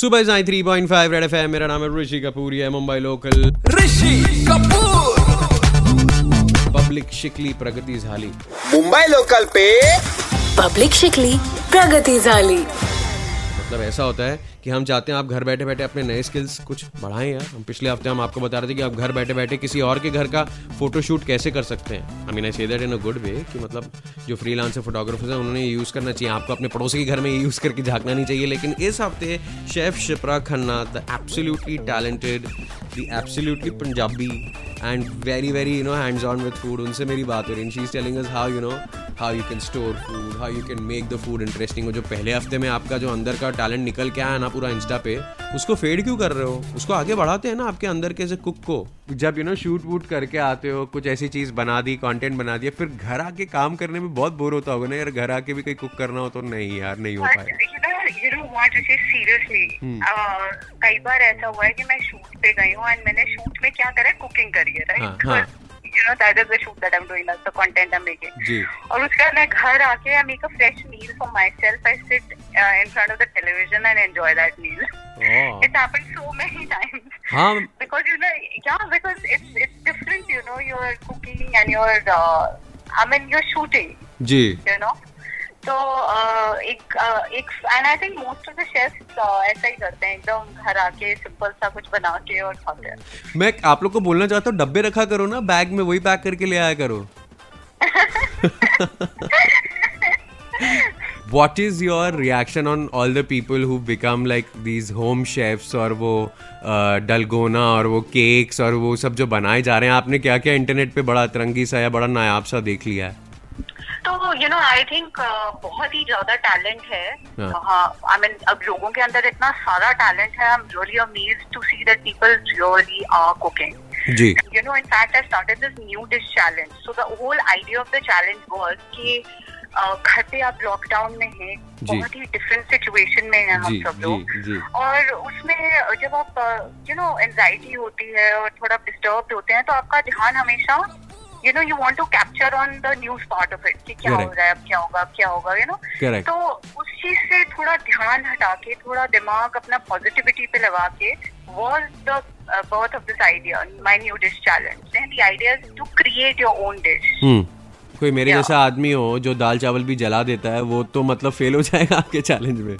सुबह Sai three point five red F मेरा नाम है ऋषि कपूर ये है मुंबई लोकल। ऋषि कपूर। पब्लिक शिकली प्रगति झाली। मुंबई लोकल पे पब्लिक शिकली प्रगति झाली। मतलब ऐसा होता है कि हम चाहते हैं आप घर बैठे बैठे अपने नए स्किल्स कुछ बढ़ाएँ यार। हम पिछले हफ़्ते हम आपको बता रहे थे कि आप घर बैठे बैठे किसी और के घर का फोटोशूट कैसे कर सकते हैं। I mean I say that in a good way कि मतलब जो फ्रीलांसर फोटोग्राफर्स हैं, उन्होंने यूज़ करना चाहिए। आपको अपने पड़ोसी के घर में यूज़ करके झांकना नहीं चाहिए, लेकिन इस हफ़्ते chef Shipra Khanna the absolutely talented the absolutely Punjabi and very very you know hands on with food उनसे मेरी बात हो रही she is telling us how you know how you can store food how you can make the food interesting जो पहले हफ़्ते में आपका जो अंदर का टैलेंट निकल के आया ना पूरा इंस्टा पे उसको फेड क्यों कर रहे हो? उसको आगे बढ़ाते हैं ना आपके अंदर के कुक को? जब यू नो शूट वूट करके आते हो कुछ ऐसी चीज़ बना दी कंटेंट बना दिया फिर घर आके काम करने में बहुत बोर होता होगा ना यार घर आके भी कहीं कुक करना हो तो नहीं यार नहीं हो पाया सीरियसली कई बार ऐसा हुआ है कि मैं शूट पे गई हूँ एंड मैंने शूट में क्या करा कुकिंग करी है right you know that is the shoot that I am doing the content I am making और उसके बाद मैं घर आके I make a fresh meal for myself I sit in front of the television and enjoy that meal it happened so many times because you know क्या because it's it's different you know you are cooking and you are I mean you are shooting ji. You know तो एक एक and I think most of the chefs ऐसा ही करते हैं एकदम घर आके सिंपल सा कुछ बना के और खाते हैं। मैं आप लोग को बोलना चाहता हूँ डब्बे रखा करो ना बैग में वही पैक करके ले आया करो। What is your reaction on all the people who become like these home chefs और वो डलगोना और वो केक्स और वो सब जो बनाए जा रहे हैं? आपने क्या क्या इंटरनेट पे बड़ा तिरंगी सा या बड़ा नायाब सा देख लिया है? तो यू नो आई थिंक बहुत ही ज़्यादा टैलेंट है। आई मीन अब लोगों के अंदर इतना सारा टैलेंट है I am really amazed to see that people really are cooking ji. You know in fact i started this new dish challenge. So the whole idea of the challenge was कि uh, घर पे आप lockdown में हैं बहुत ही different situation में हैं हम सब लोग। और उसमें जब आप यू नो एंजाइटी होती है और थोड़ा डिस्टर्ब होते हैं तो आपका ध्यान हमेशा you know you want to capture on the news part of it कि क्या हो रहा है अब क्या होगा अब क्या होगा यू नो तो उस चीज़ से थोड़ा ध्यान हटा के थोड़ा दिमाग अपना पॉजिटिविटी पे लगा के was the uh, birth of this idea, my new dish challenge. And the idea is to create your own dish. हम्म कोई मेरे Yeah. जैसा आदमी हो जो दाल चावल भी जला देता है वो तो मतलब फेल हो जाएगा आपके चैलेंज में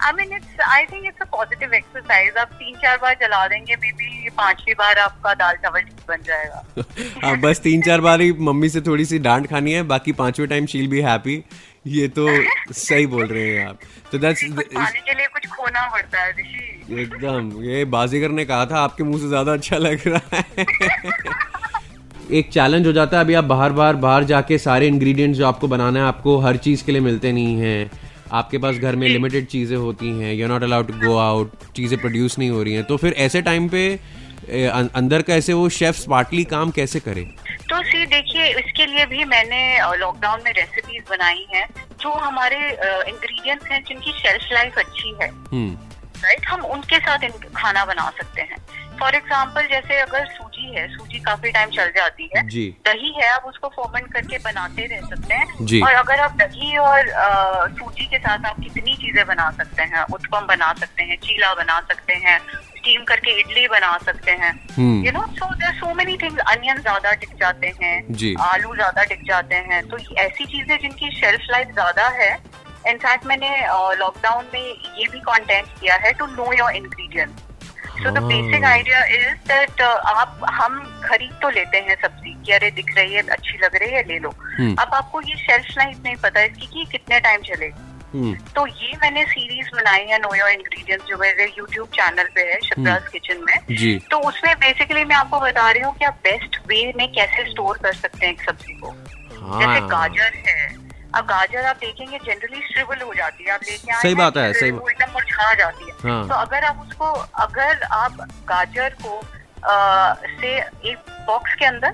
I mean it's I think it's a positive exercise. आप तीन चार बार जला देंगे, maybe पांचवी बार आपका दाल चावल बन जाएगा. आप बस तीन चार बार ही मम्मी से थोड़ी सी डांट खानी है बाकी पांचवे टाइम शील बी हैप्पी ये तो सही बोल रहे हैं आप। तो दैट्स पाने के लिए कुछ खोना पड़ता है ऋषि. एकदम ये बाजीगर ने कहा था आपके मुँह से ज़्यादा अच्छा लग रहा है। एक चैलेंज हो जाता है अभी आप बाहर बाहर बाहर जाके सारे इंग्रेडिएंट्स जो आपको बनाना है आपको हर चीज़ के लिए मिलते नहीं हैं। आपके पास घर में लिमिटेड चीज़ें होती हैं you not allowed to go out चीज़ें प्रोड्यूस नहीं हो रही हैं। तो फिर ऐसे टाइम पे अंदर का ऐसे वो शेफ स्मार्टली काम कैसे करे? तो सी देखिए इसके लिए भी मैंने लॉकडाउन में रेसिपीज़ बनाई हैं जो हमारे इंग्रेडिएंट्स हैं जिनकी शेल्फ लाइफ अच्छी है। हम्म। राइट हम उनके साथ खाना बना सकते हैं। फॉर एग्ज़ाम्पल जैसे अगर सूजी है सूजी काफ़ी टाइम चल जाती है। जी। दही है आप उसको फॉर्मेंट करके बनाते रह सकते हैं। जी। और अगर आप दही और अ, सूजी के साथ आप कितनी चीज़ें बना सकते हैं उत्पम बना सकते हैं चीला बना सकते हैं स्टीम करके इडली बना सकते हैं। You know so there so many things onion ज़्यादा टिक जाते हैं। आलू ज़्यादा टिक जाते हैं। तो ऐसी चीज़ें जिनकी शेल्फ लाइफ ज़्यादा है इनफैक्ट मैंने लॉकडाउन में ये भी कॉन्टेंट किया है to know your ingredients so the. Basic idea is that आप हम खरीद तो लेते हैं सब्ज़ी कि अरे दिख रही है अच्छी लग रही है ले लो। हम्म। अब आपको ये शेल्फ लाइफ नहीं पता इसकी कि कितने टाइम चलेगी तो ये मैंने सीरीज़ बनाई है नो योर इंग्रेडिएंट्स जो मेरे यूट्यूब चैनल पे है शिप्राज किचन में। जी। तो उसमें बेसिकली मैं आपको बता रही हूँ कि आप बेस्ट वे में कैसे स्टोर कर सकते हैं एक सब्ज़ी को। जैसे हाँ। गाजर है। अब गाजर आप देखेंगे जनरली श्रिवल हो जाती है। आप लेके आए सही बात है, सही एकदम मुरझा जाती है। हाँ। तो अगर आप उसको अगर आप गाजर को आ, से एक बॉक्स के अंदर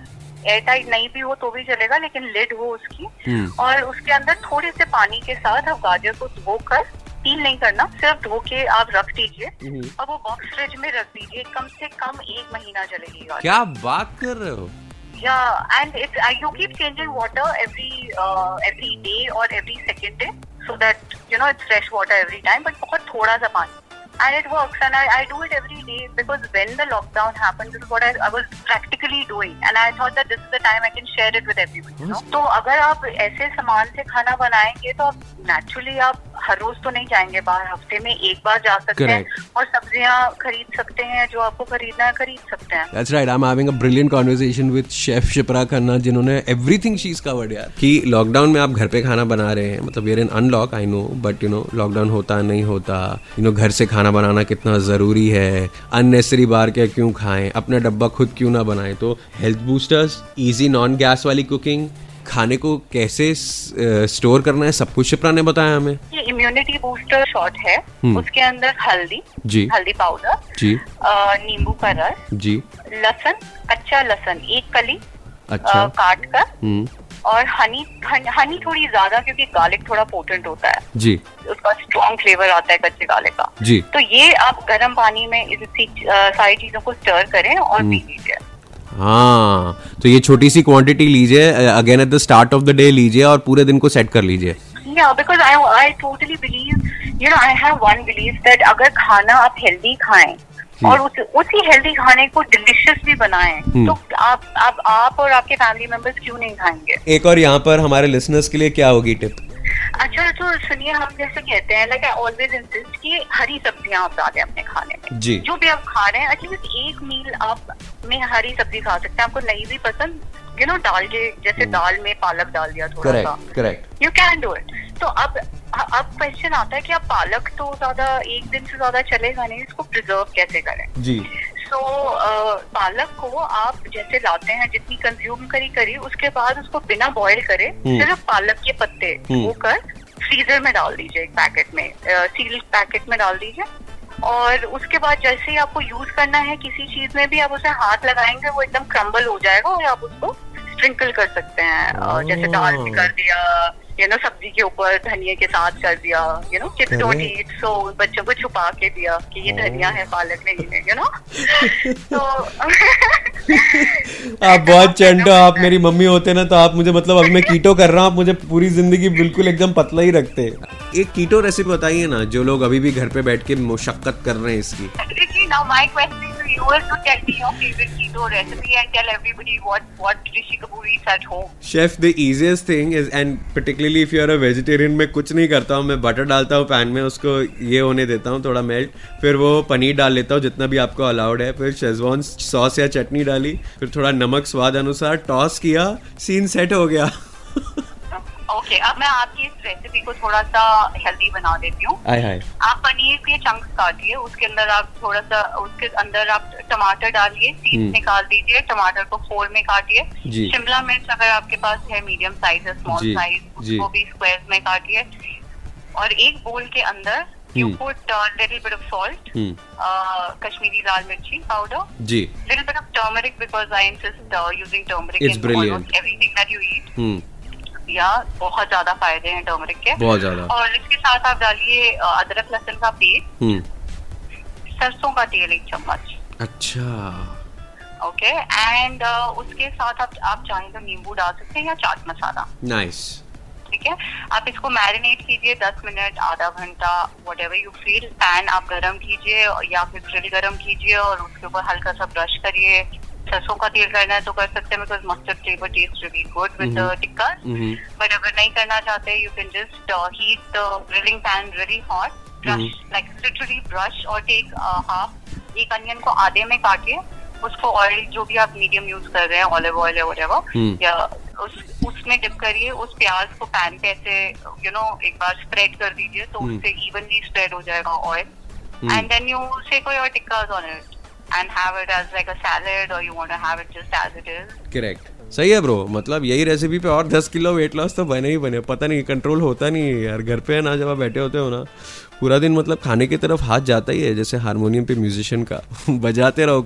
एयर टाइट नहीं भी हो तो भी चलेगा लेकिन लिड हो उसकी हम्म। और उसके अंदर थोड़े से पानी के साथ आप गाजर को धोकर पील नहीं करना सिर्फ़ धो के आप रख दीजिए हम्म। और वो बॉक्स फ्रिज में रख दीजिए कम से कम एक महीना चलेगी क्या बात कर रहे हो Yeah, and it's uh, you keep changing water every uh, every day or every second day. so that you know it's fresh water every time, but बहुत थोड़ा सा पानी. And it works, and I, I do it every day because when the lockdown happened, this is what I, I was practically doing, and I thought that this is the time I can share it with everybody. You know? तो अगर आप ऐसे सामान से खाना बनाएंगे तो आप नेचुरली आप हर रोज तो नहीं जाएँगे बाहर हफ़्ते में एक बार जा सकते Correct. हैं और सब्ज़ियाँ खरीद सकते हैं जो आपको खरीदना है खरीद सकते हैं। That's right. I'm having a brilliant conversation with Chef Shipra Khanna जिन्होंने everything she's covered यार। कि लॉकडाउन में आप घर पे खाना बना रहे हैं मतलब we're in unlock I know but you know lockdown होता नहीं होता। You know घर से खाना बनाना कितना ज़रूरी है। Unnecessary बार के क्यों खाएँ? अपना डब्बा खुद क्यों ना बनाएँ? तो health boosters easy non gas वाली कुकिंग खाने को कैसे स्टोर करना है सब कुछ शिप्रा ने बताया हमें। ये इम्यूनिटी बूस्टर शॉट है। उसके अंदर हल्दी जी। हल्दी पाउडर जी। नींबू का रस जी। लहसुन कच्चा लसन एक कली अच्छा। काट कर हम्म। और हनी हन- थोड़ी ज़्यादा क्योंकि गार्लिक थोड़ा पोटेंट होता है। जी। उसका स्ट्रॉन्ग फ्लेवर आता है कच्चे गार्लिक का। जी। तो ये आप गर्म पानी में इस सारी चीज़ों को स्टर करें और हम्म। पी लीजिए। हाँ तो ये छोटी सी क्वांटिटी लीजिए again at the start of the day लीजिए और पूरे दिन को सेट कर लीजिए। Yeah, because I I totally believe, you know, I have one belief that अगर खाना आप हेल्दी खाएँ और उस, उसी हेल्दी खाने को डिलिशियस भी बनाएँ तो आप आप आप और आपके फैमिली मेंबर्स क्यों नहीं खाएँगे? एक और यहाँ पर हमारे लिसनर्स के लिए क्या होगी टिप अच्छा तो सुनिए हम जैसे कहते हैं लाइक आई ऑलवेज इंसिस्ट कि हरी सब्ज़ियाँ आप डालें अपने खाने में। जी। जो भी आप खा रहे हैं एटलीस्ट एक मील आप में हरी सब्ज़ी खा सकते हैं। आपको नहीं भी पसंद यू नो डाल के जैसे दाल में पालक डाल दिया थोड़ा सा। Correct you can do it तो अब अब क्वेश्चन आता है कि अब पालक तो ज़्यादा एक दिन से ज़्यादा चलेगा नहीं इसको प्रिजर्व कैसे करें? जी। सो पालक को आप जैसे लाते हैं जितनी कंज्यूम करी करी उसके बाद उसको बिना बॉईल करे हम्म। सिर्फ़ पालक के पत्ते हम्म। धोकर फ्रीजर में डाल दीजिए एक पैकेट में। सील पैकेट में डाल दीजिए। और उसके बाद जैसे ही आपको यूज़ करना है किसी चीज़ में भी आप उसे हाथ लगाएँगे वो एकदम क्रम्बल हो जाएगा और आप उसको स्प्रिंकल कर सकते हैं। जैसे दाल में कर दिया यू नो सब्ज़ी के ऊपर धनिया के साथ कर दिया you know kids don't eat so बच्चों को छुपा के दिया कि ये धनिया है पालक नहीं है यू नो तो आप बहुत चंटो आप मेरी मम्मी होते ना तो आप मुझे मतलब अभी मैं कीटो कर रहा हूँ आप मुझे पूरी ज़िंदगी बिल्कुल एकदम पतला ही रखते एक कीटो रेसिपी बताइए ना जो लोग अभी भी घर पे बैठ के मुशक्कत कर रहे हैं इसकी। Actually, now my question to you is tell me your favorite keto recipe and tell everybody what what Rishi Kapoor eats at home. Chef the easiest thing is and particularly if you are a vegetarian मैं कुछ नहीं करता हूँ, मैं butter डालता हूँ pan में उसको ये होने देता हूँ, थोड़ा मेल्ट फिर वो पनीर डाल लेता हूँ, जितना भी आपको अलाउड है, फिर शेजवान सॉस या चटनी डाली, फिर थोड़ा नमक स्वाद अनुसार टॉस किया सीन सेट हो गया ओके अब मैं आपकी इस रेसिपी को थोड़ा सा हेल्दी बना देती हूँ। आप पनीर के चंक्स काटिए उसके अंदर आप थोड़ा सा उसके अंदर आप टमाटर डालिए हम्म। सीड्स निकाल दीजिए टमाटर को फोर में काटिए। शिमला मिर्च अगर आपके पास है मीडियम साइज़ है स्मॉल साइज़ उसको भी स्क्वायर्स में काटिए। और एक बोल के अंदर you hmm. Put little bit of salt hmm. Kashmiri लाल मिर्ची पाउडर जी। Little bit of turmeric because I insist uh, using turmeric It's in brilliant. almost everything that you eat. हम्म या बहुत ज़्यादा फ़ायदे हैं टर्मरिक के। बहुत ज़्यादा। और इसके साथ आप डालिए अदरक लहसुन का पेस्ट। हम्म। सरसों का तेल एक चम्मच। अच्छा। ओके? एंड उसके साथ आप आप चाहें तो नींबू डाल सकते हैं या चाट मसाला। नाइस ठीक है? आप इसको मैरिनेट कीजिए 10 मिनट आधा घंटा whatever you feel pan आप गरम कीजिए या फिर ग्रिल गरम कीजिए और उसके ऊपर हल्का सा ब्रश करिए। सरसों का तेल करना है तो कर सकते हैं because mustard flavour taste really good with tikka but अगर नहीं करना चाहते you can just heat the grilling pan really hot brush like literally brush और टेक हाफ़ एक अनियन को आधे में काटिए उसको ऑयल जो भी आप मीडियम यूज़ कर रहे हैं ऑलिव ऑयल या whatever, हम्म। या उस उसमें डिप करिए उस प्याज को पैन पे ऐसे यू नो एक बार स्प्रेड कर दीजिए तो हम्म। उससे इवनली स्प्रेड हो जाएगा oil. And then you sec your tikkas on it and have it as like a salad, or you want to have it just as it is. Correct. सही है ब्रो मतलब यही रेसिपी पे और 10 kilo weight loss तो बने ही बने। पता नहीं कंट्रोल होता नहीं है यार। घर पे है ना, जब आप बैठे होते हो ना, पूरा दिन मतलब खाने की तरफ़ हाथ जाता ही है, जैसे हारमोनियम पे म्यूजिशियन का। बजाते रहो।